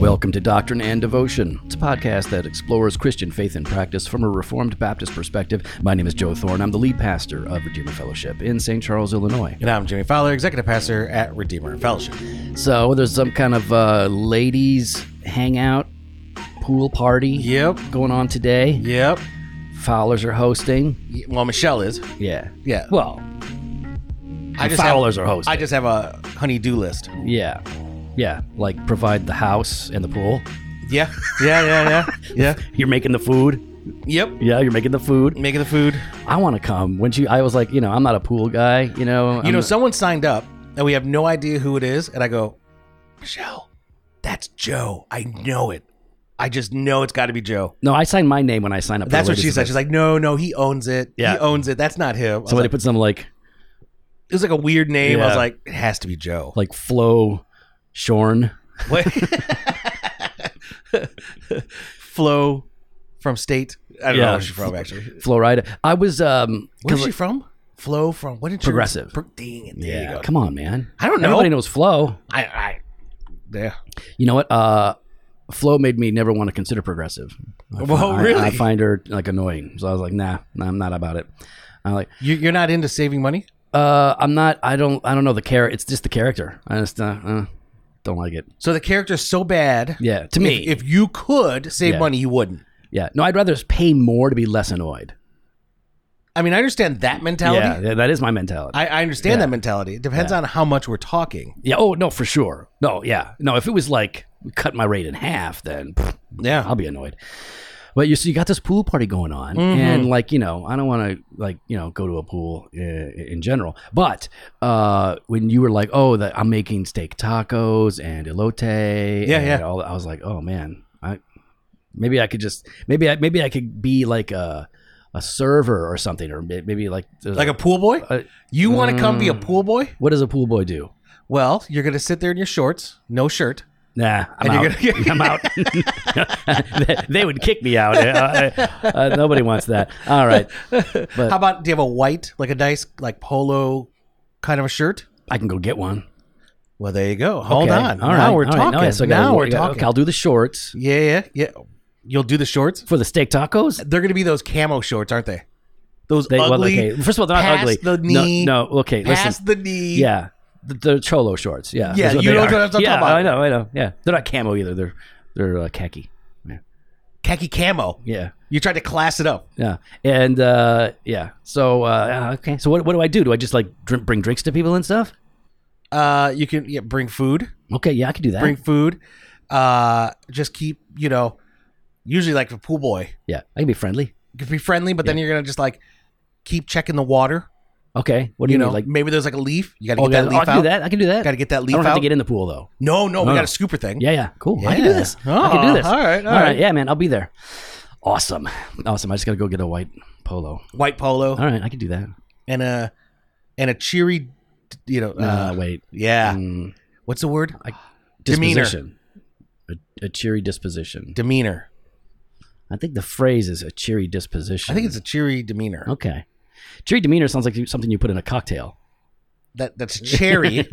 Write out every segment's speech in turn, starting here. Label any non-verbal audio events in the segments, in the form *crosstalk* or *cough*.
Welcome to Doctrine and Devotion. It's a podcast that explores Christian faith and practice from a Reformed Baptist perspective. My name is Joe Thorn. I'm the lead pastor of Redeemer Fellowship in St. Charles, Illinois. And I'm Jimmy Fowler, Executive Pastor at Redeemer Fellowship. So there's some kind of uh, ladies hangout pool party Yep. going on today. Yep. Fowlers are hosting. Well, Michelle is. Yeah. Yeah. Well, I just Fowlers have, are hosting. I just have a honey-do list. yeah. Yeah. Like provide the house and the pool. Yeah. Yeah, yeah, yeah. *laughs* Yeah. You're making the food. Yep. Yeah, you're making the food. Making the food. I want to come. When she, I was like, you know, I'm not a pool guy. You know, You I'm know, not- someone signed up and we have no idea who it is. And I go, Michelle, that's Joe. I know it. I just know it's got to be Joe. No, I signed my name when I signed up. That's what she said. She's like, no, no, he owns it. Yeah. He owns it. That's not him. I was Somebody like- put some like it was like a weird name. I Yeah. was like, it has to be Joe. like Flo Shorn. What? *laughs* *laughs* Flo from state. I don't know Yeah. where she's from actually. Florida. I was um Where's 'cause, she from? Flo from what did you Progressive. Pro- dang it. There yeah, you go. come on, man. I don't know. Everybody knows Flo. I I yeah. You know what? Uh Flo made me never want to consider progressive. I, I- really? I, find her like annoying. So I was like, nah, nah I'm not about it. I'm like, You, you're not into saving money? uh, I'm not. I don't. I don't know the character. It's just the character. I just uh, uh, don't like it. So the character's so bad. Yeah, to me. If, if you could save Yeah. money, you wouldn't. yeah, no, I'd rather pay more to be less annoyed. I mean, I understand that mentality. Yeah, yeah, that is my mentality. I, I understand Yeah. that mentality. It depends on how much we're talking. yeah. Oh no, for sure. No, yeah. No, if it was like cut my rate in half, then pff, Yeah. I'll be annoyed. But you so you got this pool party going on, Mm-hmm. and like you know, I don't want to like you know go to a pool uh, in general. But uh, when you were like, oh, that I'm making steak tacos and elote, Yeah, and yeah. all, I was like, oh man, I maybe I could just maybe I maybe I could be like a a server or something, or maybe like Like a pool boy? Uh, you want to come be a mm. pool boy? what does a pool boy do? Well, you're going to sit there in your shorts, no shirt. Nah, I'm And out. you're gonna- I'm out. *laughs* *laughs* they, would kick me out. Uh, uh, nobody wants that. All right, but How about do you have a white, like a nice, like polo kind of a shirt? I can go get one. Well, there you go. Hold Okay. on. All now right, we're all right. talking. Okay, so I gotta- now we're gotta- talking. Okay, I'll do the shorts Yeah, yeah, yeah. You'll do the shorts. for the steak tacos. They're going to be those camo shorts, aren't they? Those They, well, ugly. okay. First of all, they're not ugly. the knee, No, no. Okay, past listen. the knee. Yeah, the, the cholo shorts. Yeah, Yeah, you know what I'm talking yeah, about. I know. I know. Yeah, they're not camo either. They're they're uh, khaki. Yeah, khaki camo. yeah. You tried to class it up. Yeah, and uh, yeah. So uh, okay. So what, what do I do? Do I just like drink, bring drinks to people and stuff? Uh, you can yeah, bring food. Okay, yeah, I can do that. Bring food. Uh, just keep you know. Usually, like a pool boy, yeah, I can be friendly. you can be friendly, but then you're gonna just like keep checking the water. Okay, what do You you, know, mean? Like, maybe there's like a leaf. You got to oh, get that oh, leaf I can out. do that. I can do that. Got to get that I leaf don't out. have to get in the pool though. no, no, No, we got a scooper thing. Yeah, yeah, cool. I can do Yeah. this. I can do Oh, this. all right, all all right. right. Yeah, man, I'll be there. Awesome, awesome. I just gotta go get a white polo. White polo All right, I can do that. and a and a cheery, you know. Uh, Uh, wait, yeah. Mm, What's the word? Demeanor. disposition. A, a cheery disposition. Demeanor. I think the phrase is a cheery disposition. I think it's a cheery demeanor. okay. Cheery demeanor sounds like something you put in a cocktail. That that's cherry. *laughs* *laughs*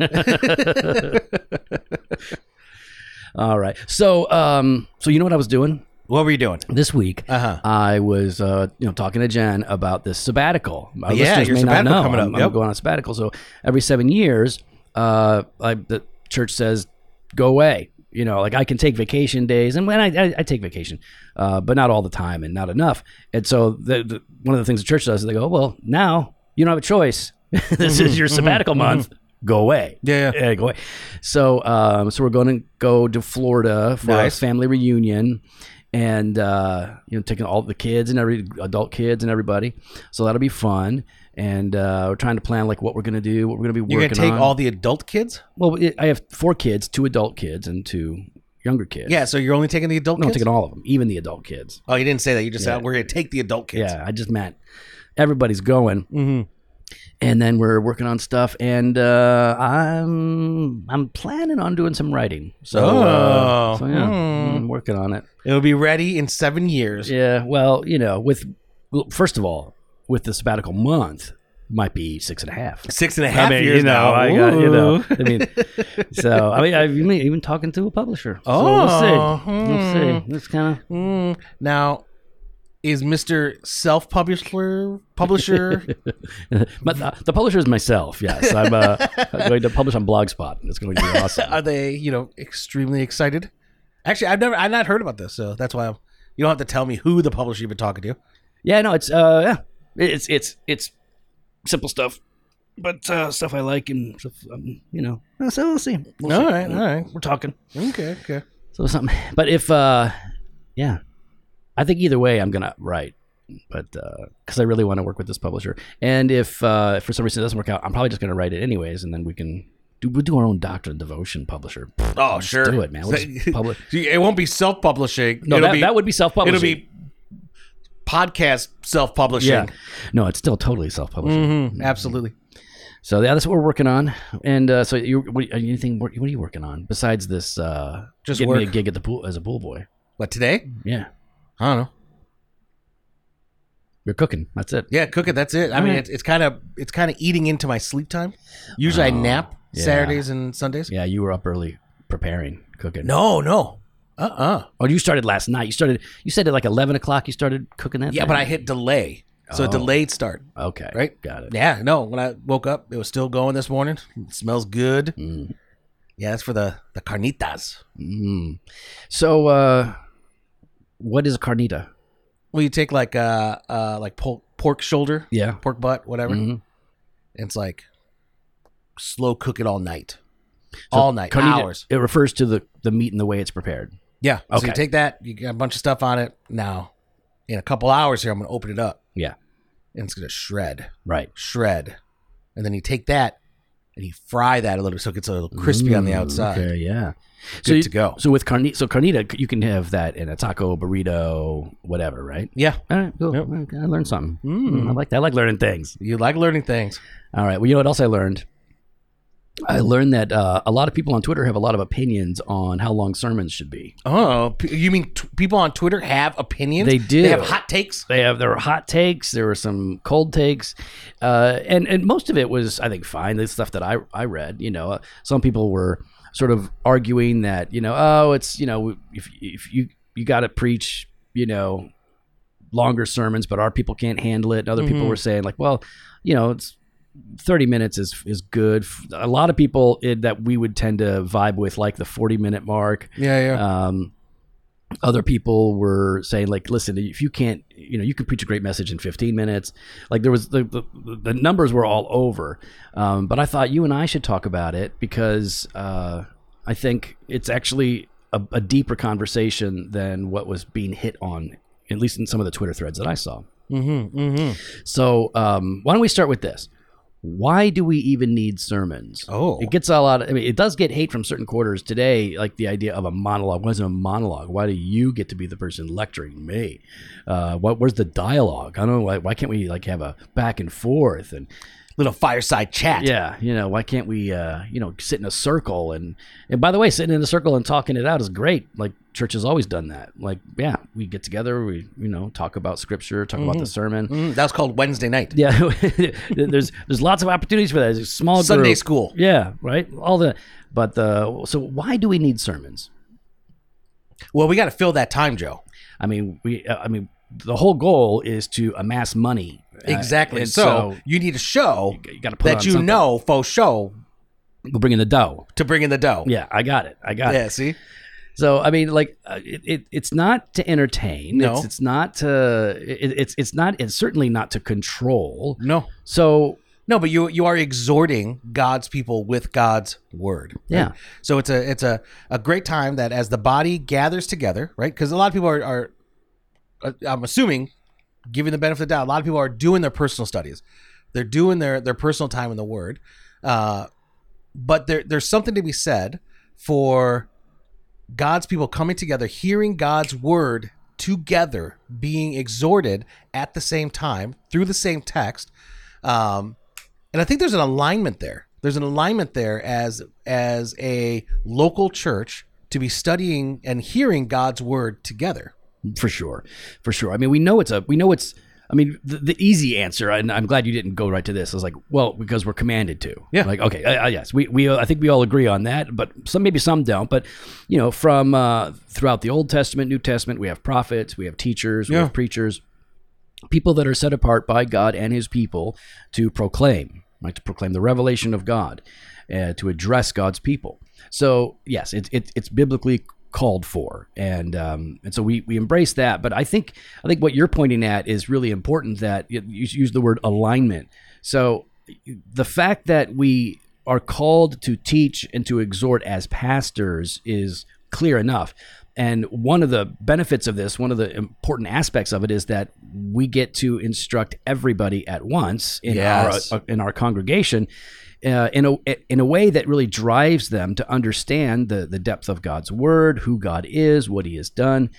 All right. So, um, so you know what I was doing what were you doing? this week? Uh huh. I was, uh, you know, talking to Jen about this sabbatical. Our Yeah, listeners your may not sabbatical know. coming up. I'm, I'm Yep. going on a sabbatical. So every seven years, uh, I, the church says, go away. You know, like I can take vacation days, and when I, I, I take vacation, uh, but not all the time and not enough. And so the, the, one of the things the church does is they go, well, now you don't have a choice. *laughs* this is your sabbatical month. Go away. Yeah, yeah. Yeah, go away. So, um, so we're going to go to Florida for Nice. a family reunion, and uh, you know, taking all the kids and every adult kids and everybody. So that'll be fun. And uh, we're trying to plan like what we're gonna do, what we're gonna be working on. You're gonna take on. all the adult kids? well, it, I have four kids, two adult kids, and two younger kids. Yeah. So you're only taking the adult no, I'm kids? taking all of them, even the adult kids. oh, you didn't say that. You just Yeah. said we're gonna take the adult kids. Yeah, I just meant everybody's going. Mm-hmm. and then we're working on stuff, and uh, I'm I'm planning on doing some writing. So, uh, Oh, so yeah, hmm. I'm working on it. It'll be ready in seven years. Yeah, well, you know, with well, first of all, with the sabbatical month, might be six and a half. Six and a half I mean, years you know, now. I got, you know, I mean, so I mean, I've even, even talking to a publisher. So Oh, we'll see. We'll hmm. see. It's kind Mm, now, is Mister Self Publisher Publisher? but the, the publisher is myself. Yes, I'm uh, going to publish on Blogspot. It's going to be awesome. *laughs* are they you know extremely excited? Actually, I've never I've not heard about this, so that's why I'm, you don't have to tell me who the publisher you've been talking to. Yeah, no, it's uh, yeah, it's it's it's simple stuff, but uh, stuff I like and stuff, um, you know. uh, So we'll see. We'll All see. right, all right. We're talking. Okay, okay. So something, but if uh, yeah, I think either way I'm gonna write, but because I really want to work with this publisher, and if uh, if for some reason it doesn't work out, I'm probably just gonna write it anyways, and then we can. Do, we'll do our own doctrine devotion publisher. Oh, Let's sure. do it, man. We'll just *laughs* publish. It won't be self publishing. No, it'll that, be that would be self-publishing. it'll be podcast self publishing. yeah. No, it's still totally self-publishing. hmm absolutely. So yeah, that's what we're working on. And uh, so you, what, anything? What are you working on besides this? Uh, Just getting me a gig at the pool as a pool boy. What today? Yeah, I don't know. you're cooking. That's it. Yeah, cook it. That's it. I mean, Alright. it's it's kind of it's kind of eating into my sleep time. Usually, I Oh, nap yeah. Saturdays and Sundays. Yeah, you were up early preparing cooking. No, no. Uh uh Oh, you started last night. You started. You said at like eleven o'clock. You started cooking that. Yeah, thing? but I hit delay. So Oh. a delayed start. Okay. Right? Got it. Yeah, no. When I woke up, it was still going this morning. It smells good. Mm. Yeah, that's for the the carnitas. Mm. So, uh, what is a carnita? Well, you take like uh uh like pork pork shoulder, Yeah. pork butt, whatever. Mhm. It's like slow cook it all night, all night, Carnita, hours. It refers to the the meat and the way it's prepared. Yeah. So you take that, you got a bunch of stuff on it. Now, in a couple hours here, I'm gonna open it up. Yeah. And it's gonna shred, Right. shred, and then you take that and you fry that a little so it gets a little crispy on the outside. Okay. Yeah. Good so you- to go. So with carnita, so carnita, you can have that in a taco, burrito, whatever, right? Yeah. All right, cool. Yep. I learned something. Mm. I like that. I like learning things. You like learning things. All right. Well, you know what else I learned? I learned that uh, a lot of people on Twitter have a lot of opinions on how long sermons should be. Oh, p- you mean t- people on Twitter have opinions? They do. They have hot takes. They have there were hot takes, there were some cold takes, uh, and and most of it was I think fine. The stuff that I I read, you know, uh, some people were sort of arguing that you know oh it's you know if if you you got to preach you know longer sermons, but our people can't handle it. And other people Mhm. were saying like well you know it's 30 minutes is is good. A lot of people it, that we would tend to vibe with like the 40 minute mark. Yeah, yeah. Um, other people were saying like, listen, if you can't, you know, you can preach a great message in 15 minutes. Like there was the the, the numbers were all over. Um, but I thought you and I should talk about it because uh, I think it's actually a, a deeper conversation than what was being hit on, at least in some of the Twitter threads that I saw. mm-hmm, mm-hmm. So um, why don't we start with this? Why do we even need sermons? Oh. It gets a lot. Of, I mean, it does get hate from certain quarters today, like the idea of a monologue. What is a monologue? Why do you get to be the person lecturing me? Uh, what? Where's the dialogue? I don't know. Why, why can't we like have a back and forth and Little fireside chat. yeah, you know, why can't we, uh, you know, sit in a circle and and by the way, sitting in a circle and talking it out is great. Like church has always done that. Like, yeah, we get together, we you know talk about scripture, talk about the sermon. Mm, that was called Wednesday night. Yeah, *laughs* there's there's lots of opportunities for that. Small Sunday group. school. Yeah, right. All the but the so why do we need sermons? Well, we got to fill that time, Joe. I mean, we uh, I mean the whole goal is to amass money. Exactly. and so, you need a show you got to put that you something. know for show we'll bring in the dough. to bring in the dough. Yeah, I got it. I got it. Yeah. See. So I mean, like, uh, it, it it's not to entertain. No. It's, it's not to. It, it's it's not. It's certainly not to control. No. So No, but you you are exhorting God's people with God's word. right? Yeah. So it's a it's a, a great time that as the body gathers together, right? Because a lot of people are, are uh, I'm assuming, giving the benefit of the doubt, a lot of people are doing their personal studies. They're doing their their personal time in the Word. Uh, but there there's something to be said for God's people coming together, hearing God's word together, being exhorted at the same time through the same text. Um, and I think there's an alignment there. There's an alignment there as as a local church to be studying and hearing God's word together. For sure, for sure. I mean, we know it's a we know it's. I mean, the, the easy answer, and I'm glad you didn't go right to this. is like, well, because we're commanded to. Yeah. Like, okay, uh, uh, yes, we, we I think we all agree on that, but some maybe some don't. But you know, from uh, throughout the Old Testament, New Testament, we have prophets, we have teachers, we Yeah. have preachers, people that are set apart by God and His people to proclaim, right, to proclaim the revelation of God, uh, to address God's people. So yes, it's it, it's biblically called for, and um, and so we we embrace that. But I think I think what you're pointing at is really important. That you you use the word alignment. So the fact that we are called to teach and to exhort as pastors is clear enough. And one of the benefits of this, one of the important aspects of it, is that we get to instruct everybody at once in Yes. our in our congregation. Uh, in a in a way that really drives them to understand the the depth of God's word, who God is, what He has done,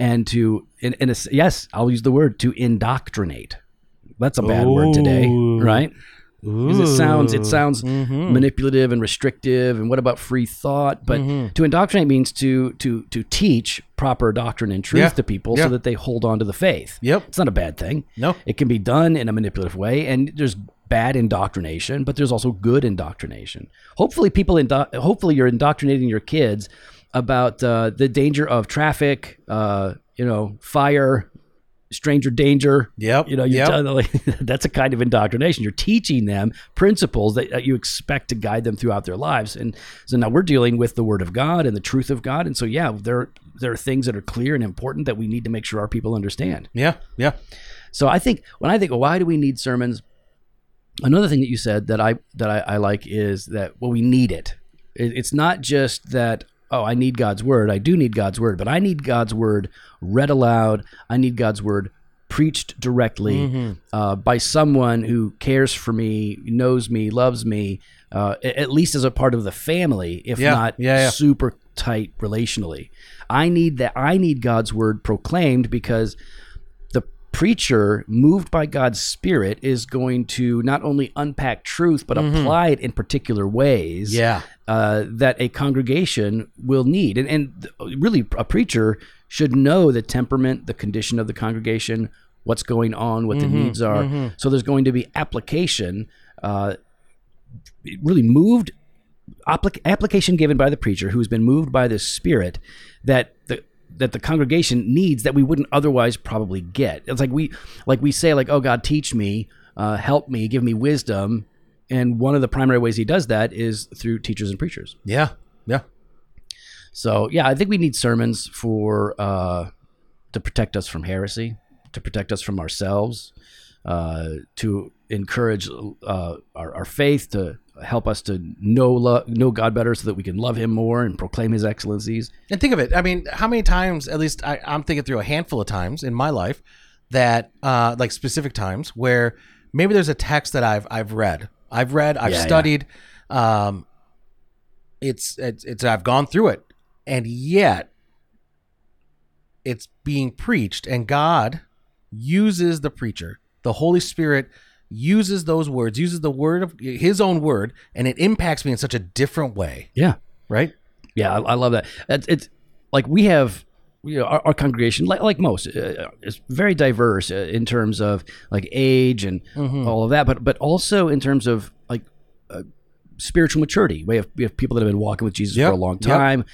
and to in, in a, yes, I'll use the word to indoctrinate. That's a bad word today, right? Because it sounds it sounds Mhm. manipulative and restrictive, and what about free thought? But Mhm. to indoctrinate means to to to teach proper doctrine and truth Yeah. to people Yeah. so that they hold on to the faith. Yep. It's not a bad thing. No. It can be done in a manipulative way, and there's bad indoctrination, but there's also good indoctrination. Hopefully, people indo- hopefully you're indoctrinating your kids about uh, the danger of traffic, uh, you know, fire, stranger danger. Yep. You know, you're Yep. telling *laughs* that's a kind of indoctrination. You're teaching them principles that, that you expect to guide them throughout their lives. And so now we're dealing with the Word of God and the truth of God. And so, yeah, there there are things that are clear and important that we need to make sure our people understand. Yeah. Yeah. So I think when I think, well, why do we need sermons? Another thing that you said that I that I, I like is that well, we need it. it. It's not just that oh, I need God's word. I do need God's word, but I need God's word read aloud. I need God's word preached directly uh, by someone who cares for me, knows me, loves me, uh, at least as a part of the family, if Yeah, not yeah, yeah. super tight relationally. I need that. I need God's word proclaimed because preacher, moved by God's Spirit, is going to not only unpack truth but apply it in particular ways Mm-hmm. Yeah. uh, that a congregation will need. And, and really, a preacher should know the temperament, the condition of the congregation, what's going on, what the needs are. So there's going to be application, uh, really moved applic- application given by the preacher who's been moved by the Spirit that the that the congregation needs that we wouldn't otherwise probably get. It's like we like we say like, "Oh God, teach me, uh, help me, give me wisdom." And one of the primary ways he does that is through teachers and preachers. Yeah. Yeah. So yeah, I think we need sermons for uh, to protect us from heresy, to protect us from ourselves, uh, to encourage uh, our, our faith, to help us to know lo- know God better, so that we can love Him more and proclaim His excellencies. And think of it. I mean, how many times, at least I, I'm thinking through a handful of times in my life that, uh, like specific times where maybe there's a text that I've, I've read, I've read, I've Yeah, yeah. studied, um, it's, it's, it's, I've gone through it and yet it's being preached and God uses the preacher, the Holy Spirit uses those words, uses the word of his own word, and it impacts me in such a different way, Yeah, right? yeah, I, I love that. It's, it's like we have. You know, our, our congregation, like, like most, uh, is very diverse uh, in terms of like age and all of that, but but also in terms of like uh, spiritual maturity. We have we have people that have been walking with Jesus Yep, for a long yep.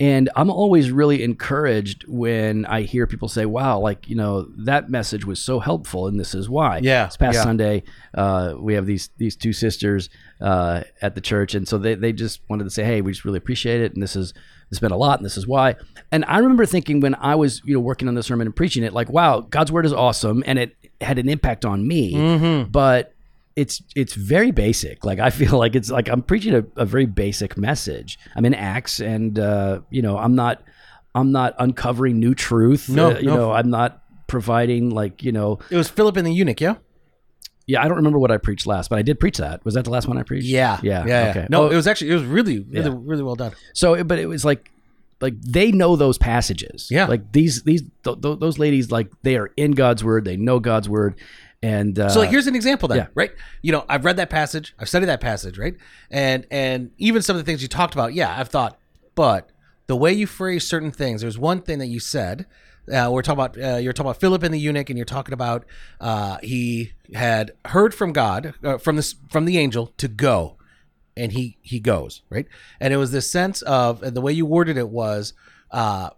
And I'm always really encouraged when I hear people say, "Wow, like you know that message was so helpful, and this is why." Yeah, This past yeah. Sunday, uh, we have these these two sisters uh, at the church, and so they they just wanted to say, "Hey, we just really appreciate it, and this is it's been a lot, and this is why." And I remember thinking when I was you know working on the sermon and preaching it, like, "Wow, God's word is awesome," and it had an impact on me, Mm-hmm. but it's it's very basic. Like I feel *laughs* like it's like I'm preaching a, a very basic message. I'm in Acts, and uh, you know I'm not I'm not uncovering new truth. No, Uh, you no. know I'm not providing like you know It was Philip and the eunuch, yeah? yeah I don't remember what I preached last, but I did preach that. Was that the last one I preached? Yeah, yeah, yeah. Okay. No, Oh, it was actually it was really, really, Yeah. really well done. so but it was like like they know those passages. Yeah. like these these th- th- those ladies like they are in God's word. They know God's word. And uh, So like here's an example then, yeah. right? You know, I've read that passage, I've studied that passage, right? And and even some of the things you talked about, yeah, I've thought, but the way you phrase certain things, there's one thing that you said. Uh, we're talking about uh, you're talking about Philip and the eunuch, and you're talking about uh, he had heard from God uh, from this from the angel to go, and he he goes right, and it was this sense of and the way you worded it was uh,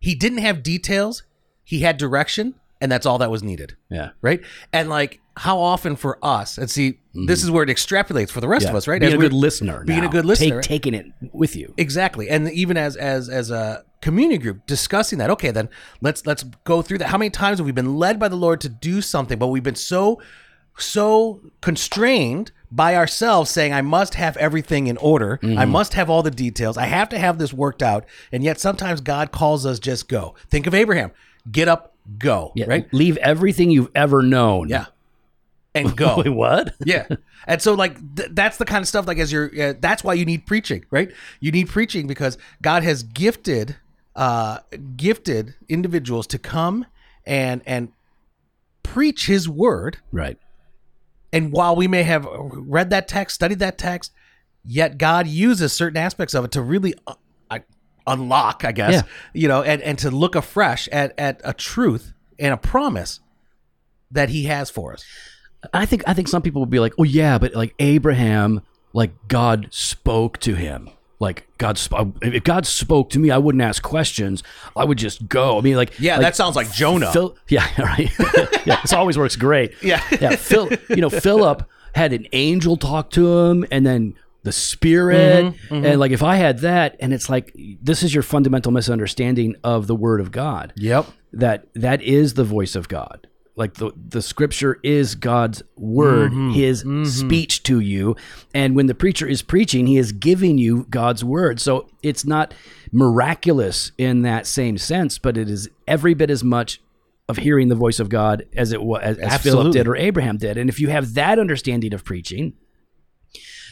he didn't have details, he had direction, and that's all that was needed yeah, right? And like how often for us, and see, this is where it extrapolates for the rest yeah. of us, right? Being As a good listener, being a good listener. Take, taking it with you. exactly, and even as as as a community group discussing that. Okay, then let's let's go through that. How many times have we been led by the Lord to do something, but we've been so so constrained by ourselves saying i must have everything in order Mm-hmm. i must have all the details i have to have this worked out and yet sometimes god calls us just go think of abraham get up go Yeah, right Leave everything you've ever known. yeah and go *laughs* Wait, what? *laughs* yeah and so like th- that's the kind of stuff like as you're uh, that's why you need preaching right you need preaching because god has gifted uh gifted individuals to come and and preach his word right. and while we may have read that text studied that text yet god uses certain aspects of it to really uh, unlock i guess Yeah. you know and and to look afresh at at a truth and a promise that he has for us I think I think some people would be like, "Oh yeah, but like Abraham, like God spoke to him. Like God, sp- if God spoke to me, I wouldn't ask questions. I would just go. I mean, like yeah like, that sounds like jonah Phil, yeah, *laughs* right. *laughs* yeah, this always works great. Yeah. yeah. Phil, you know, *laughs* Philip had an angel talk to him, and then the Spirit, mm-hmm, mm-hmm, and like if I had that, and it's like this is your fundamental misunderstanding of the Word of God. yep That that is the voice of God. Like the the Scripture is God's word, mm-hmm, His mm-hmm. speech to you, and when the preacher is preaching, he is giving you God's word. So it's not miraculous in that same sense, but it is every bit as much of hearing the voice of God as it was as, as Philip did or Abraham did. And if you have that understanding of preaching,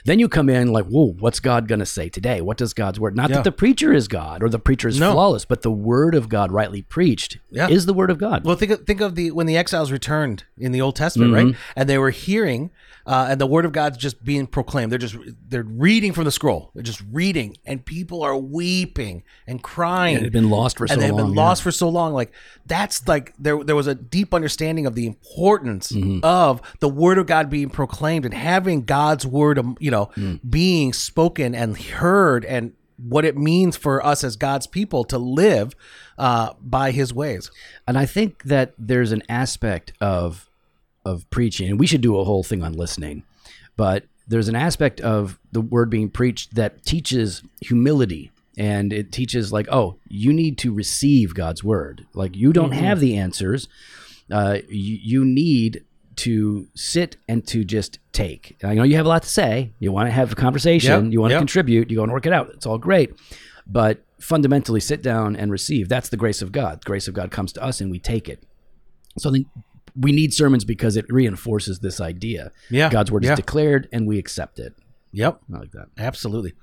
then you come in like, whoa, what's God going to say today? What does God's word? Not Yeah. that the preacher is God or the preacher is No. flawless, but the word of God rightly preached Yeah. is the word of God. Well, think of, think of the when the exiles returned in the Old Testament, right? Mm-hmm. And they were hearing, uh, and the word of God's just being proclaimed. They're just they're reading from the scroll. They're just reading, and people are weeping and crying. it had been lost for so long. and they've long. been yeah. lost for so long. Like that's like there there was a deep understanding of the importance Mm-hmm. of the word of God being proclaimed and having God's word, um, you know, Mm. being spoken and heard, and what it means for us as God's people to live uh, by His ways. And I think that there's an aspect of of preaching, and we should do a whole thing on listening, but there's an aspect of the word being preached that teaches humility and it teaches like, oh, you need to receive God's word. Like you don't have the answers. Uh, you, you need to sit and to just take. And I know you have a lot to say. You want to have a conversation. Yep, You want to yep. contribute. You go and work it out. It's all great. But fundamentally, sit down and receive. That's the grace of God. The grace of God comes to us and we take it. So I think we need sermons because it reinforces this idea. Yeah, God's word yeah. is declared and we accept it. Yep. I like that. Absolutely.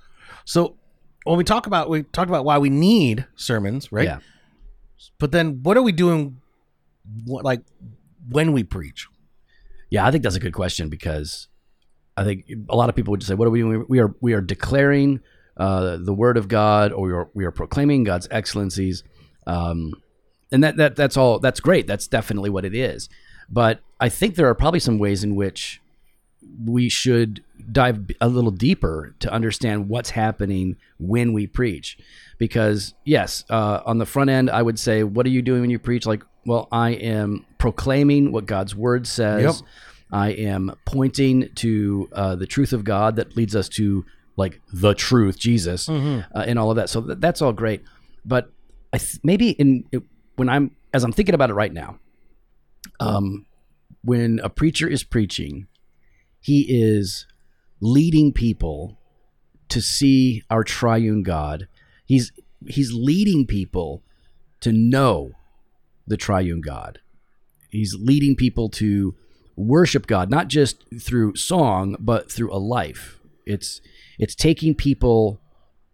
So when we talk about we talked about why we need sermons, right? Yeah. But then what are we doing what, like when we preach? Yeah, I think that's a good question because I think a lot of people would just say, "What are we doing? We are we are declaring uh, the word of God, or we are we are proclaiming God's excellencies." Um, and that, that that's all that's great. That's definitely what it is. But i think there are probably some ways in which we should dive a little deeper to understand what's happening when we preach. Because yes uh, on the front end i would say what are you doing when you preach? Like well i am proclaiming what god's word says. Yep. i am pointing to uh, the truth of god that leads us to like the truth jesus uh, and all of that. So th- that's all great. But I th- maybe in it, when I'm as I'm thinking about it right now, um, when a preacher is preaching, he is leading people to see our triune God. He's he's leading people to know the triune God. He's leading people to worship God, not just through song, but through a life. It's it's taking people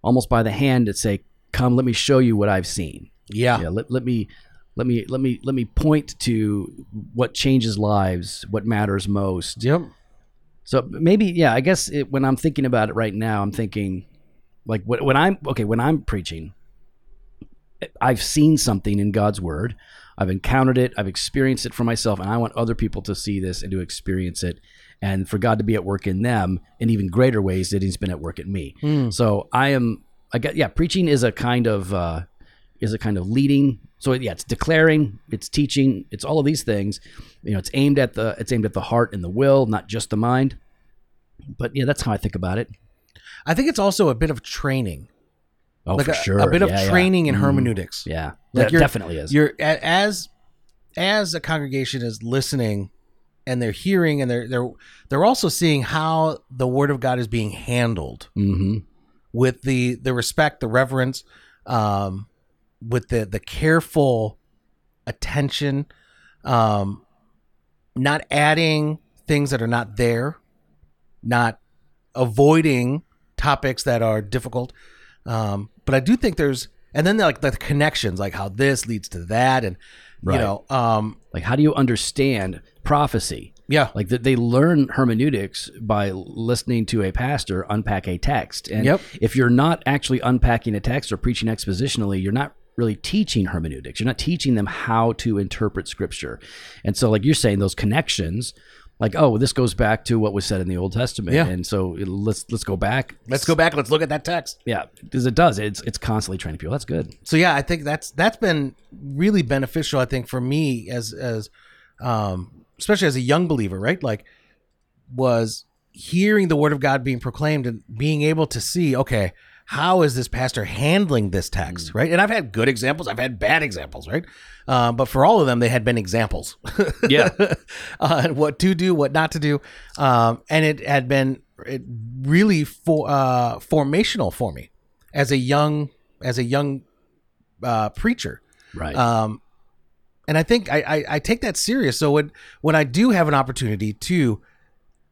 almost by the hand to say, "Come, let me show you what I've seen." Yeah. yeah let, let me let me let me let me point to what changes lives, what matters most. Yep. So maybe yeah, I guess it, when I'm thinking about it right now, I'm thinking like when, when I'm okay when I'm preaching, I've seen something in God's word. I've encountered it. I've experienced it for myself, and I want other people to see this and to experience it, and for God to be at work in them in even greater ways than He's been at work in me. So I am. I get yeah. Preaching is a kind of uh, is a kind of leading. So yeah, it's declaring, it's teaching, it's all of these things. You know, it's aimed at the it's aimed at the heart and the will, not just the mind. But yeah, that's how I think about it. I think it's also a bit of training, Oh, like for a, sure, a bit of Yeah, yeah. training in Mhm. hermeneutics. Yeah, Like that definitely is. You're as as a congregation is listening and they're hearing and they're they're they're also seeing how the word of God is being handled hmm with the the respect, the reverence, um, with the the careful attention, um, not adding things that are not there, not avoiding topics that are difficult. Um, but I do think there's and then like the connections, like how this leads to that, and Right. you know, um, Like, how do you understand prophecy? yeah, Like that they learn hermeneutics by listening to a pastor unpack a text. And Yep. if you're not actually unpacking a text or preaching expositionally, you're not really teaching hermeneutics. You're not teaching them how to interpret scripture. And so like you're saying those connections like oh this goes back to what was said in the Old Testament. Yeah. And so it- let's let's go back. let's go back. Let's look at that text. Yeah, because it does. It's it's constantly training people. That's good. so yeah, I think that's that's been really beneficial. I think for me as as um, especially as a young believer, right? Like was hearing the word of God being proclaimed and being able to see, okay, how is this pastor handling this text, right? And I've had good examples, I've had bad examples, right? Uh, but for all of them, they had been examples. Yeah. *laughs* uh, what to do, what not to do, um, and it had been it really for uh, formational for me as a young as a young uh, preacher. Right. Um, and I think I, I, I take that serious. So when when I do have an opportunity to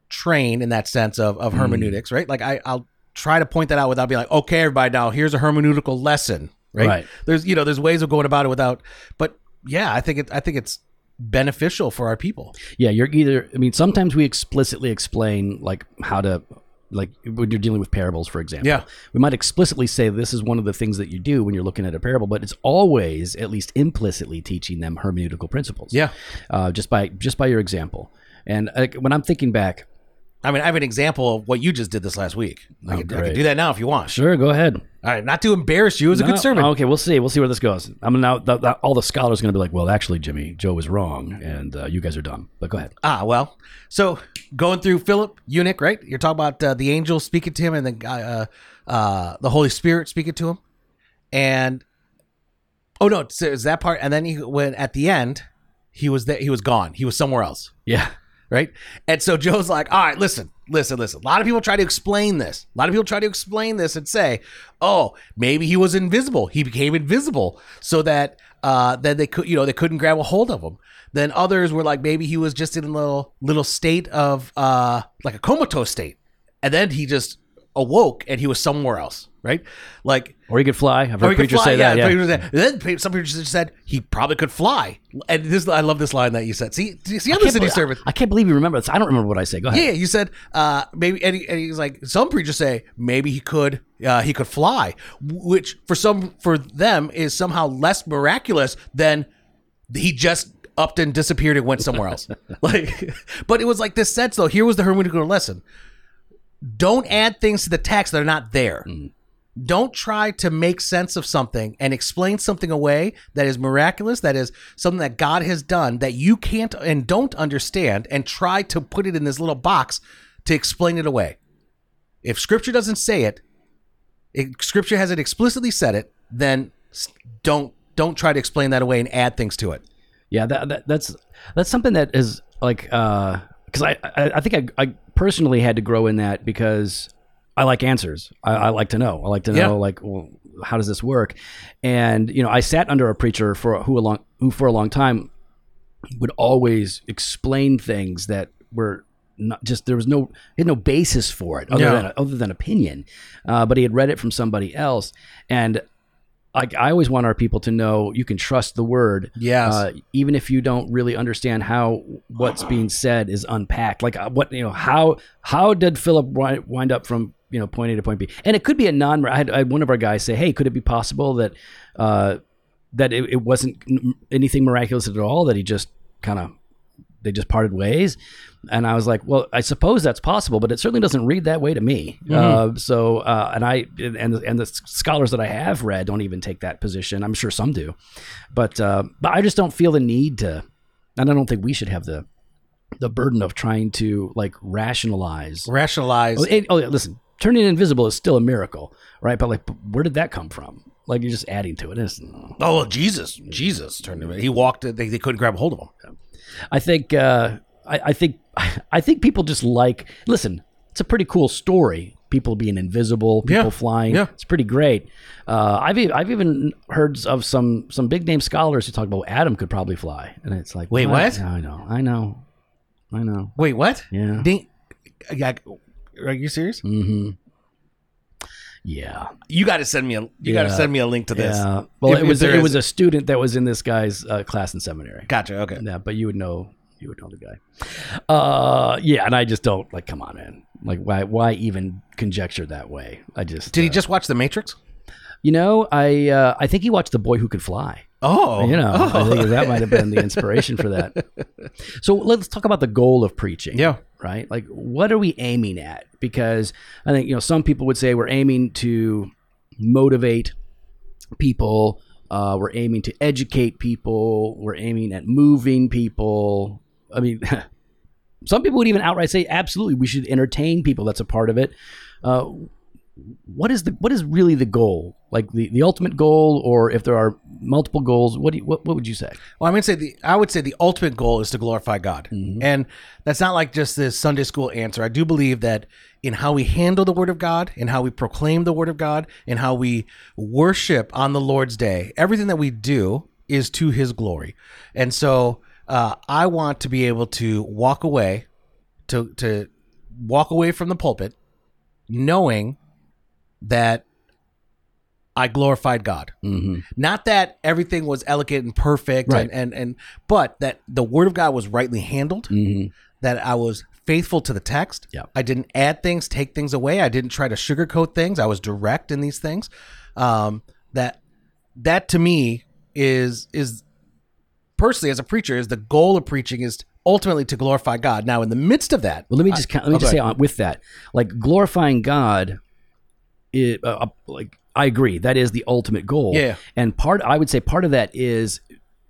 train in that sense of, of hermeneutics, right? Like I, I'll try to point that out without being like, okay, everybody, now here's a hermeneutical lesson, right? Right. There's you know there's ways of going about it without, but yeah, I think it I think it's beneficial for our people. Yeah, you're either. I mean, sometimes we explicitly explain like how to, like when you're dealing with parables, for example. Yeah. we might explicitly say this is one of the things that you do when you're looking at a parable, but it's always at least implicitly teaching them hermeneutical principles. Yeah. uh, just by just by your example. And uh, when I'm thinking back, I mean, I have an example of what you just did this last week. I, Oh, could, I could do that now if you want. sure, go ahead. All right, not to embarrass you. It was a good sermon. Okay, we'll see. We'll see where this goes. I'm now. The, the, all the scholars are going to be like, "Well, actually, Jimmy, Joe was wrong, and uh, you guys are dumb." But go ahead. Ah, well. So going through Philip eunuch, right? You're talking about uh, the angel speaking to him, and the uh, uh, the Holy Spirit speaking to him, and oh no, so it's that part. And then he when at the end, he was there. He was gone. He was somewhere else, Yeah. Right? And so Joe's like, all right, listen, listen, listen. A lot of people try to explain this. A lot of people try to explain this and say, oh, maybe he was invisible. He became invisible so that uh, then they could, you know, they couldn't grab a hold of him. Then others were like, maybe he was just in a little little state of uh, like a comatose state, and then he just awoke and he was somewhere else, right? Like Or he could fly. I've heard he preachers say that. Yeah. Then some preachers just said he probably could fly. And this, I love this line that you said. See, see, I'm listening believe- service. I can't believe you remember this. I don't remember what I say. Go ahead. Yeah, you said uh, maybe, and, he, and he's like, some preachers say maybe he could, uh, he could fly, which for some, for them is somehow less miraculous than he just upped and disappeared and went somewhere else. *laughs* like, *laughs* but it was like this sense though. Here was the hermeneutical lesson: don't add things to the text that are not there. Hmm. Don't try to make sense of something and explain something away that is miraculous, that is something that God has done that you can't and don't understand, and try to put it in this little box to explain it away. If Scripture doesn't say it, if Scripture hasn't explicitly said it, then don't don't try to explain that away and add things to it. Yeah, that, that that's that's something that is like uh, because I, I I think I, I personally had to grow in that because I like answers. I, I like to know. I like to know Yeah. like well, how does this work? And you know, I sat under a preacher for who a long who for a long time would always explain things that were not just there was no had no basis for it other Yeah. than other than opinion, uh, but he had read it from somebody else and like I always want our people to know you can trust the word. Yes. Uh, even if you don't really understand how what's being said is unpacked. Like uh, what you know, how how did Philip wind up from you know point A to point B? And it could be a non. I had, I had one of our guys say, "Hey, could it be possible that uh, that it, it wasn't anything miraculous at all? That he just kind of they just parted ways?" And I was like, "Well, I suppose that's possible, but it certainly doesn't read that way to me." Uh, so, uh, and I and and the scholars that I have read don't even take that position. I'm sure some do, but uh, but I just don't feel the need to, and I don't think we should have the the burden of trying to like rationalize. Rationalize. Oh, and- oh, yeah, listen, turning invisible is still a miracle, right? But like, where did that come from? Like, you're just adding to it. It's- Oh, well, Jesus, Jesus turned him. He walked. They, they couldn't grab a hold of him. I think uh, I, I think *laughs* I think people just like listen. It's a pretty cool story. People being invisible, people Yeah. flying. Yeah. It's pretty great. Uh, I've I've even heard of some some big name scholars who talk about Adam could probably fly, and it's like, Wait, what? I know, I know, I know. Wait, what? Yeah. Ding- yeah, are you serious? Mm-hmm. Yeah. You got to send me a. You got to send me a link to this. Yeah. Well, If- it was it is- was a student that was in this guy's uh, class in seminary. Gotcha. Okay. Yeah, but you would know you would know the guy. Uh, yeah, and I just don't like. Come on, man. Like, why why even conjecture that way? I just Did he uh, just watch The Matrix? You know, I uh, I think he watched The Boy Who Could Fly. Oh, You know, I Oh. think that might have been the inspiration for that. *laughs* So let's talk about the goal of preaching. Yeah. Right. Like, what are we aiming at? Because I think you know some people would say we're aiming to motivate people. Uh, we're aiming to educate people. We're aiming at moving people. I mean, *laughs* some people would even outright say, absolutely, we should entertain people. That's a part of it. Uh, what is the what is really the goal? Like the, the ultimate goal, or if there are multiple goals, what do you, what what would you say? Well, I mean, say the I would say the ultimate goal is to glorify God, Mm-hmm. and that's not like just this Sunday school answer. I do believe that in how we handle the Word of God, in how we proclaim the Word of God, in how we worship on the Lord's Day, everything that we do is to His glory, and so uh, I want to be able to walk away, to to walk away from the pulpit, knowing that I glorified God. Mm-hmm. Not that everything was elegant and perfect, Right. and, and and but that the word of God was rightly handled. Mm-hmm. That I was faithful to the text. I didn't add things, take things away. I didn't try to sugarcoat things. I was direct in these things. Um, that that to me is is personally as a preacher is the goal of preaching is ultimately to glorify God. Now in the midst of that, Well, let me just count, let me oh, just say on, with that, like glorifying God, is, uh, like I agree, that is the ultimate goal. Yeah. and part I would say part of that is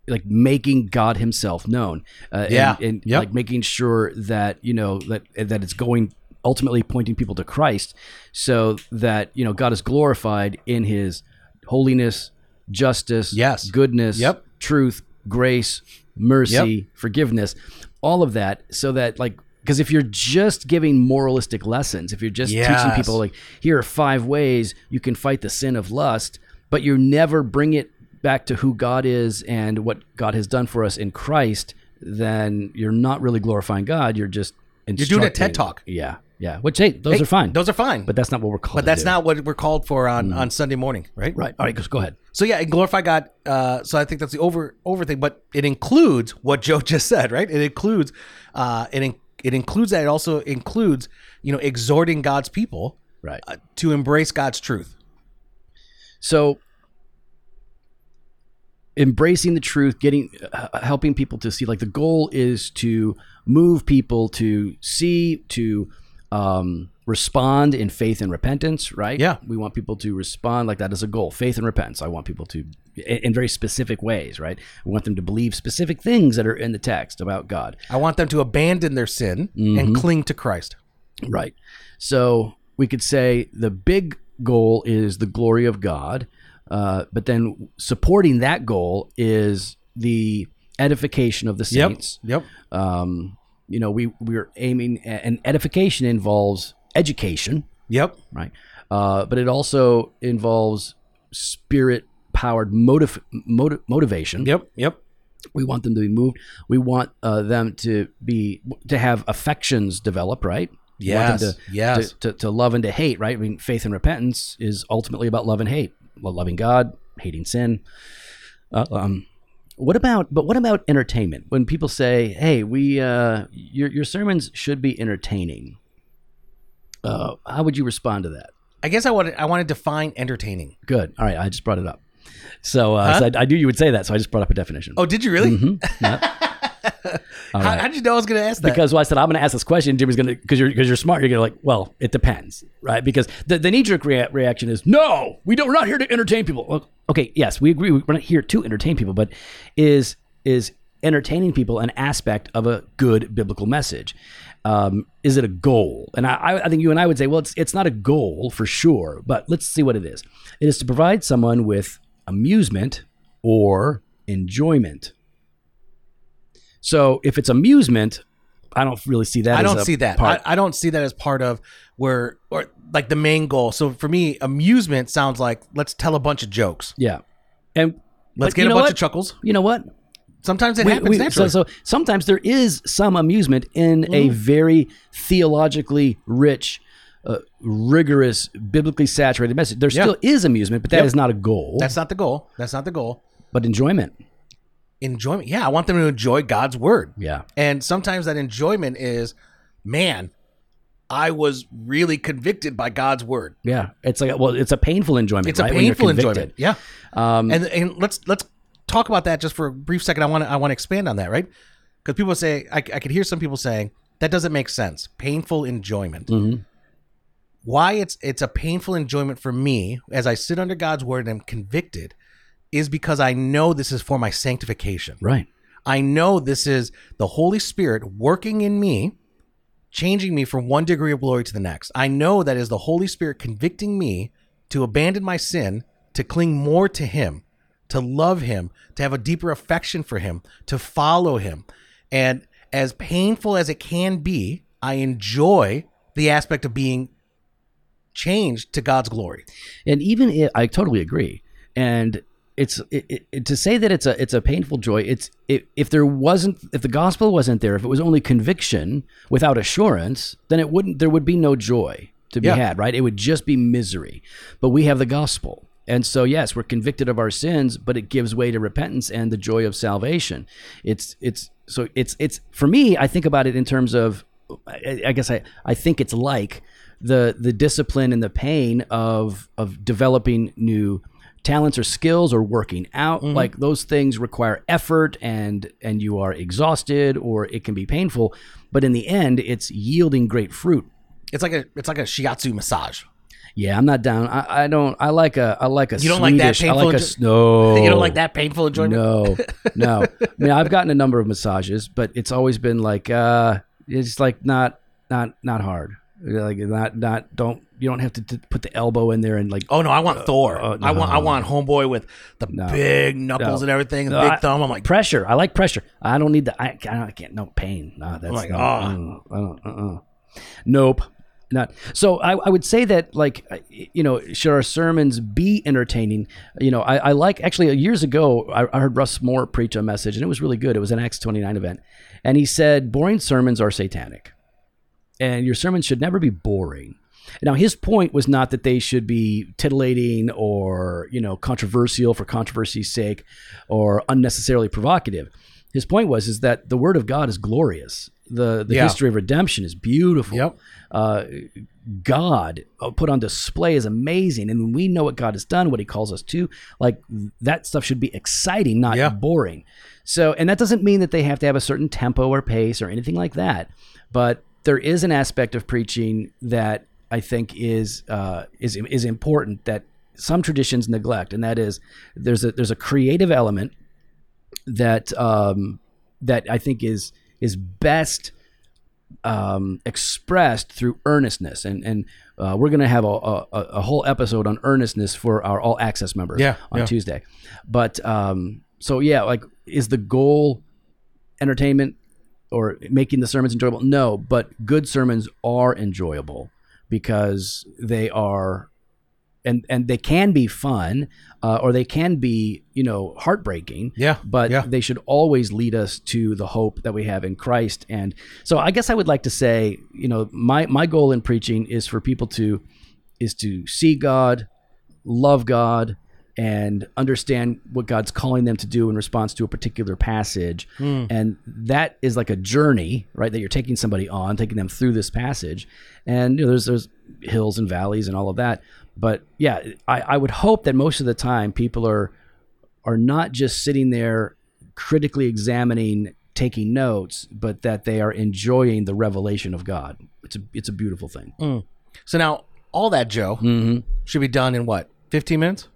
like making God Himself known. Uh, Yeah. and, and Yep. like making sure that you know that that it's going ultimately pointing people to Christ, so that you know God is glorified in His holiness, justice, Yes. goodness, Yep. truth, grace, mercy, forgiveness, all of that, so that like because if you're just giving moralistic lessons, if you're just teaching people like here are five ways you can fight the sin of lust, but you never bring it back to who God is and what God has done for us in Christ, then you're not really glorifying God. You're just You're doing a TED Talk. Yeah, yeah. Which hey, those Hey, are fine. Those are fine, but that's not what we're called. but that's not what we're called for on on Sunday morning, right? right. All right, just go ahead. So yeah, and glorify God. Uh, so I think that's the over over thing, but it includes what Joe *laughs* just said, right? It includes, uh, it in, it includes that. It also includes, you know, exhorting God's people Right. uh, to embrace God's truth. So embracing the truth, getting uh, helping people to see like the goal is to move people to see to um, respond in faith and repentance, right? Yeah. We want people to respond like that as a goal, faith and repentance. I want people to in, very specific ways, right? We want them to believe specific things that are in the text about God. I want them to abandon their sin and cling to Christ. Right. So we could say the big goal is the glory of God, uh, but then supporting that goal is the edification of the saints. Yep. Um, you know, we we're aiming, and edification involves education, Yep. right? Uh, but it also involves spirit powered motiv- motiv- motivation. Yep. Yep. We want them to be moved. We want uh, them to be to have affections develop, right? Yes. to, Yes. To, to, to love and to hate, right? I mean, faith and repentance is ultimately about love and hate. Well, loving God, hating sin. Uh, um, what about but what about entertainment? When people say, "Hey, we uh, your your sermons should be entertaining," uh, how would you respond to that? I guess I want I want to define entertaining. Good. All right, I just brought it up. So, uh, Huh? so I, I knew you would say that, so I just brought up a definition. Oh, did you really? Mhm. *laughs* Yeah. How, right. how did you know I was going to ask that? because well, I said I'm going to ask this question. Jimmy's going to because you're because you're smart. You're going to like, well, it depends, right? Because the, the knee jerk rea- reaction is no, we don't. We're not here to entertain people. Well, okay, yes, we agree. We're not here to entertain people, but is is entertaining people an aspect of a good biblical message? Um, is it a goal? And I, I I think you and I would say, well, it's it's not a goal for sure, but let's see what it is. It is to provide someone with amusement or enjoyment. So if it's amusement, I don't really see that. I don't see that. part. I, I don't see that as part of where or like the main goal. So for me, amusement sounds like let's tell a bunch of jokes. yeah, and Let's get a bunch what? of chuckles. You know what? Sometimes it We- happens we- so, naturally. so sometimes there is some amusement in a Mm-hmm. very theologically rich, uh, rigorous, biblically saturated message. There Yeah. still is amusement, but that is Yep. not a goal. That's not the goal. That's not the goal. but enjoyment. Enjoyment. Yeah, I want them to enjoy God's word. Yeah, And sometimes that enjoyment is, man, I was really convicted by God's word. yeah. It's like well, it's a painful enjoyment. It's a right, you're painful enjoyment. Yeah. Um, and and let's let's talk about that just for a brief second. I want to I want to expand on that, right? Because people say I, I could hear some people saying that doesn't make sense. Painful enjoyment. mhm. Why it's it's a painful enjoyment for me as I sit under God's word and am convicted is because I know this is for my sanctification. Right. I know this is the Holy Spirit working in me, changing me from one degree of glory to the next. I know that is the Holy Spirit convicting me to abandon my sin, to cling more to Him, to love Him, to have a deeper affection for Him, to follow Him. And as painful as it can be, I enjoy the aspect of being changed to God's glory. and even if, I totally agree. And it's it, it, to say that it's a it's a painful joy. It's if if there wasn't if the gospel wasn't there, if it was only conviction without assurance, then it wouldn't there would be no joy to be Yeah. had. Right? It would just be misery. But we have the gospel. And so, yes, we're convicted of our sins, but it gives way to repentance and the joy of salvation. It's it's so it's it's for me. I think about it in terms of, I, I guess I I think it's like the the discipline and the pain of of developing new talents or skills or working out. Like those things require effort and and you are exhausted or it can be painful but in the end it's yielding great fruit. It's like a it's like a shiatsu massage. yeah i'm not down. I, I don't i like a i like a You don't like that Swedish- i painful like a no You don't like that painful enjoyment? no *laughs* no. I mean i've gotten a number of massages but it's always been like uh it's like not not not hard like not not don't you don't have to t- put the elbow in there and like Oh no, I want Thor. uh, I want I want homeboy with the No. big knuckles No. and everything, the No, big I- thumb. I'm like, pressure. I like pressure. I don't need the. I, I, can't. No pain. No, that's like, no, ah. uh, uh, uh, uh. Nope. Not so. I, I would say that like uh, you know should our sermons be entertaining? You know I, I like actually years ago I, I heard Russ Moore preach a message and it was really good. It was an Acts twenty nine event, and he said boring sermons are satanic, and your sermon should never be boring. Now his point was not that they should be titillating or you know controversial for controversy's sake or unnecessarily provocative. His point was is that the word of God is glorious. The the Yeah. history of redemption is beautiful. Yep. Uh, God uh, put on display is amazing, and when we know what God has done, what He calls us to, like that stuff should be exciting, not Yeah. boring. So, and that doesn't mean that they have to have a certain tempo or pace or anything like that. But there is an aspect of preaching that I think is uh, is is important that some traditions neglect, and that is there's a there's a creative element that um, that I think is is best um, expressed through earnestness, and and uh, we're going to have a, a, a whole episode on earnestness for our all access members Yeah, on yeah. Tuesday. But um, so yeah, like is the goal entertainment or making the sermons enjoyable? No, but good sermons are enjoyable because they are and and they can be fun uh, or they can be you know heartbreaking Yeah, but yeah. they should always lead us to the hope that we have in christ and so i guess i would like to say you know my my goal in preaching is for people to is to see god love god and understand what God's calling them to do in response to a particular passage. And that is like a journey, right? That you're taking somebody on, taking them through this passage. And you know, there's there's hills and valleys and all of that. But yeah, I, I would hope that most of the time people are are not just sitting there critically examining, taking notes, but that they are enjoying the revelation of God. It's a it's a beautiful thing. So now all that Joe Mm-hmm. should be done in what? 15 minutes?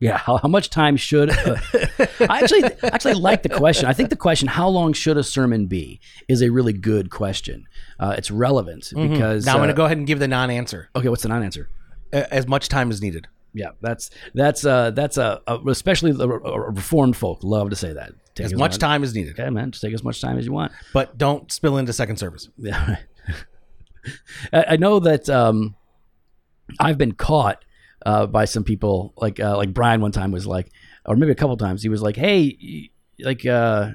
Yeah, how, how much time should uh, I actually actually like the question. I think the question "How long should a sermon be?" is a really good question. Uh, it's relevant because Now I'm going uh, to go ahead and give the non-answer. okay. What's the non-answer? As much time as needed. Yeah, that's that's uh that's a, a especially the uh, reformed folk love to say that. Take As much time as needed. Okay, man, just take as much time as you want. But don't spill into second service. Yeah. *laughs* I I know that um, I've been caught uh, by some people, like uh, like Brian one time was like, or maybe a couple times, he was like, "Hey, like uh,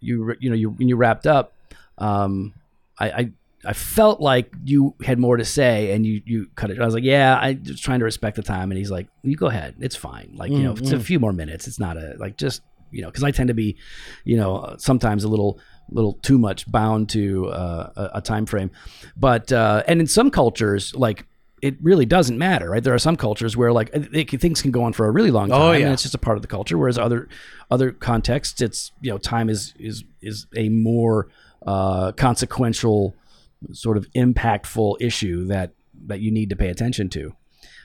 you you know you when you wrapped up, um, I." I I felt like you had more to say and you, you cut it. I was like, yeah, I was trying to respect the time. And he's like, you go ahead. It's fine. Like, you know, it's a few more minutes. It's not a, like, just, you know, cause I tend to be, you know, sometimes a little, little too much bound to uh, a, a time frame. But, uh, and in some cultures, like, it really doesn't matter, right? There are some cultures where like it, can- things can go on for a really long time, Oh, yeah. and it's just a part of the culture. Whereas other other contexts, it's you know time is is is a more uh, consequential, sort of impactful issue that that you need to pay attention to.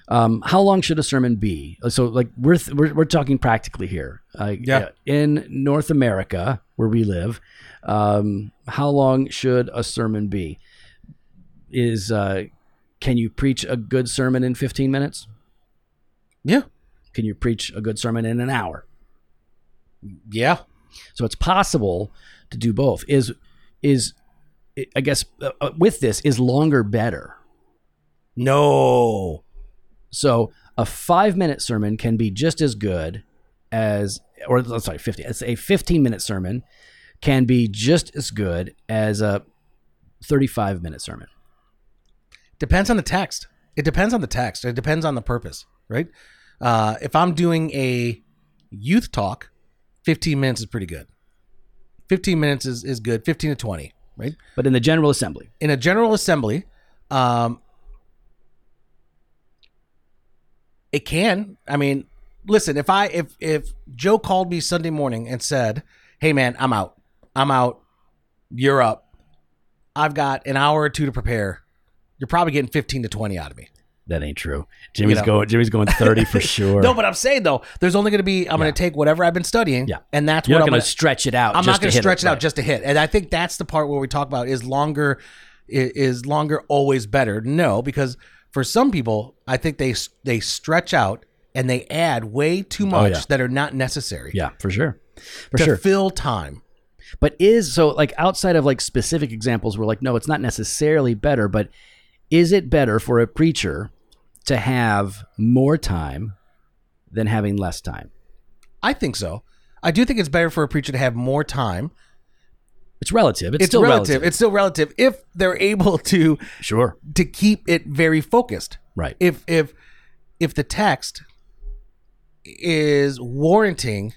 Um, how long should a sermon be? So, like we're th- we're, we're talking practically here. Uh, Yeah. In North America, where we live, um, how long should a sermon be? Is uh, can you preach a good sermon in 15 minutes? Yeah. Can you preach a good sermon in an hour? Yeah. So it's possible to do both. Is is I guess uh, uh, with this is longer better. No. So a five minute sermon can be just as good as, or I'm sorry, 50. It's a 15 minute sermon can be just as good as a 35 minute sermon. Depends on the text. It depends on the text. It depends on the purpose, right? Uh, if I'm doing a youth talk, 15 minutes is pretty good. 15 minutes is, is good. 15 to 20, right? But in the General Assembly, In a general assembly, um, it can. I mean, listen, if I if if Joe called me Sunday morning and said, "Hey man, I'm out. I'm out. You're up. I've got an hour or two to prepare." You're probably getting 15 to 20 out of me. that ain't true. Jimmy's know. going. Jimmy's going 30 for *laughs* sure. No, but I'm saying though, there's only going to be I'm going to take whatever I've been studying, Yeah. and that's You're what I'm going to stretch it out. I'm not going to stretch it, out right. just to hit. And I think that's the part where we talk about is longer is longer always better? No, because for some people, I think they they stretch out and they add way too oh, much Oh, yeah. that are not necessary Yeah, for sure, for to sure. fill time. But is so like outside of like specific examples, we're like, no, it's not necessarily better, but is it better for a preacher to have more time than having less time? I think so. I do think it's better for a preacher to have more time. It's relative. It's, It's, still relative. relative. It's still relative if they're able *laughs* to sure. to keep it very focused. Right. if if if the text is warranting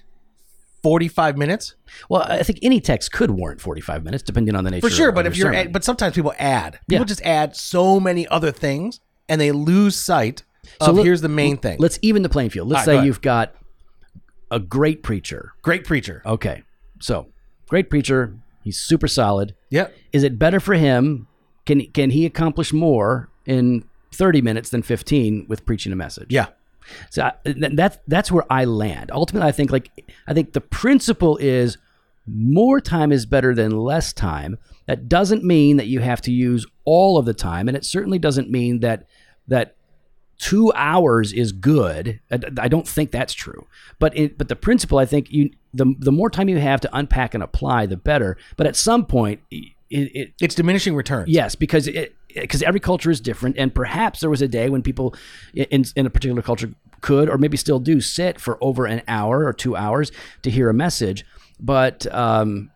45 minutes Well, I think any text could warrant 45 minutes, depending on the nature. for sure of but your if you're sermon. add, but sometimes people add people Yeah. just add so many other things and they lose sight of So let- here's the main thing let's even the playing field. Let's All right, say ahead. you've got a great preacher. great preacher Okay, so great preacher. He's super solid. yep is it better for him? Can can he accomplish more in 30 minutes than 15 with preaching a message? yeah So I, that's that's where I land. Ultimately, I think like I think the principle is more time is better than less time. That doesn't mean that you have to use all of the time, and it certainly doesn't mean that that two hours is good. I, I don't think that's true. But it, but the principle, I think you the the more time you have to unpack and apply, the better. But at some point, it, it it's diminishing returns Yes, because it because every culture is different, and perhaps there was a day when people in in a particular culture could or maybe still do sit for over an hour or two hours to hear a message, but um,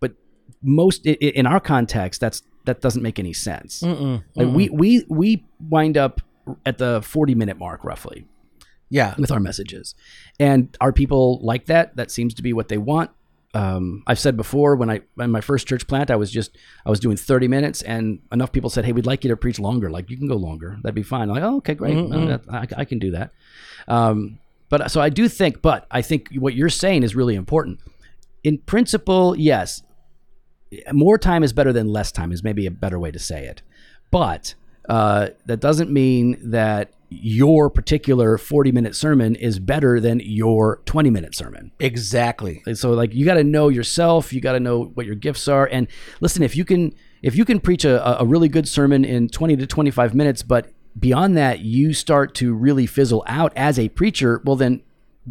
but most in our context, that's that doesn't make any sense. Like we we we wind up at the forty minute mark roughly. Yeah. with our messages. And are people like that? That seems to be what they want. Um, I've said before when I in my first church plant, I was just I was doing 30 minutes, and enough people said, "Hey, we'd like you to preach longer. Like you can go longer. That'd be fine." I'm like, "Oh, okay, great. Uh, that- I, I can do that." Um, but so I do think, but I think what you're saying is really important. In principle, yes, more time is better than less time is maybe a better way to say it but uh, that doesn't mean that your particular 40 minute sermon is better than your 20 minute sermon. Exactly. And so like you got to know yourself you got to know what your gifts are and listen if you can if you can preach a, a really good sermon in 20 to 25 minutes but beyond that you start to really fizzle out as a preacher well then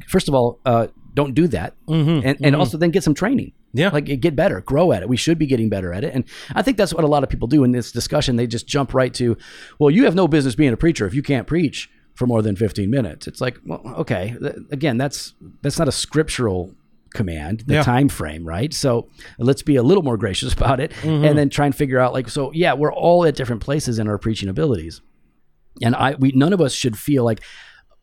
first of all uh, don't do that. And, and also then get some training Yeah. like get better grow at it. We should be getting better at it. And i think that's what a lot of people do in this discussion. They just jump right to well you have no business being a preacher if you can't preach for more than 15 minutes. It's like well okay. Again that's that's not a scriptural command the Yeah. time frame right? So let's be a little more gracious *laughs* about it mm-hmm. and then try and figure out like so yeah we're all at different places in our preaching abilities. And i we none of us should feel like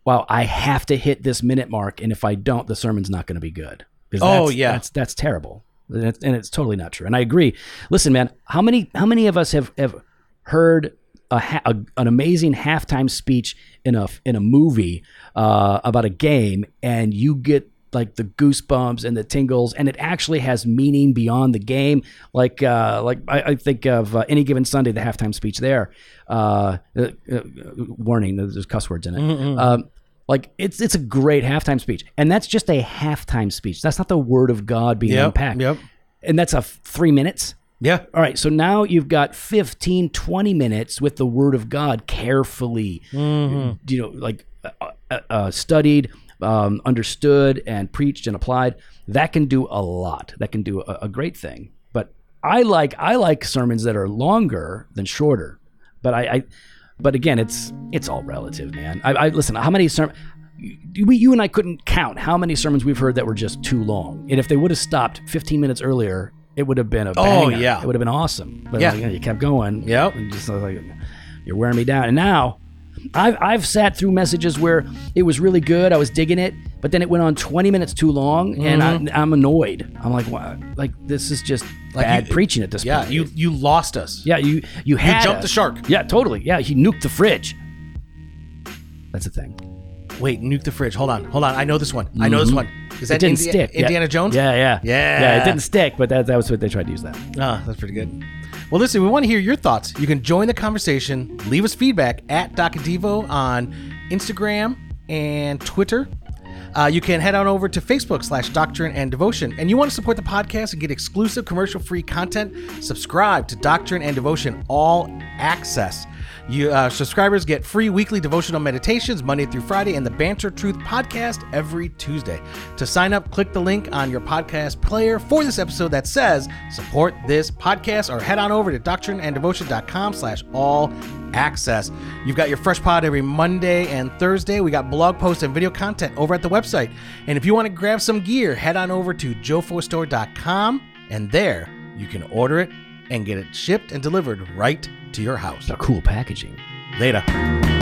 wow i have to hit this minute mark and if i don't the sermon's not going to be good Oh, that's- yeah. that's that's terrible. And it's, and it's totally not true. And i agree. Listen man how many how many of us have have heard a, ha- a an amazing halftime speech in a in a movie uh, about a game and you get like the goosebumps and the tingles and it actually has meaning beyond the game? Like uh, like I, I think of uh, any given Sunday the halftime speech there uh, uh, uh, warning there's cuss words in it. Um, like it's it's a great halftime speech and that's just a halftime speech that's not the word of God being Yep, unpacked yep. and that's a f- three minutes Yeah. all right, so now you've got 15, 20 minutes with the Word of God carefully, you know, like uh, uh, uh, studied, um, understood, and preached and applied. That can do a lot. That can do a, a great thing. But I like I like sermons that are longer than shorter. But I, I but again, it's it's all relative, man. I, I listen. How many sermons? We, you and I couldn't count how many sermons we've heard that were just too long. And if they would have stopped 15 minutes earlier, it would have been a Oh, yeah. it would have been awesome. But Yeah. like, you kept going. Yep. and just uh, like you're wearing me down. And now, I've I've sat through messages where it was really good. I was digging it, but then it went on 20 minutes too long, and I, I'm annoyed. I'm like, wow, like this is just bad Mm-hmm. you- preaching at this point. Yeah. point. You you lost us. yeah, you you had jumped us. the shark. Yeah, totally. Yeah, he nuked the fridge. That's a thing. Wait, nuke the fridge. Hold on. Hold on. I know this one. I know this one. Is that Mm-hmm. It didn't Indi- stick. Yeah. Indiana Jones? Yeah, yeah, Yeah. yeah. It didn't stick, but that, that was what they tried to use that. Ah, that's pretty good. Well, listen, we want to hear your thoughts. You can join the conversation, leave us feedback at DocandDevo on Instagram and Twitter. Uh, you can head on over to Facebook slash Doctrine and Devotion. And you want to support the podcast and get exclusive commercial free content? Subscribe to Doctrine and Devotion All Access. You uh, subscribers get free weekly devotional meditations Monday through Friday and the Banter Truth podcast every Tuesday. To sign up, click the link on your podcast player for this episode that says support this podcast or head on over to doctrineanddevotion.com slash all access. You've got your fresh pod every Monday and Thursday. We got blog posts and video content over at the website. And if you want to grab some gear, head on over to joeforstore.com and there you can order it and get it shipped and delivered right to your house. The cool packaging. Later.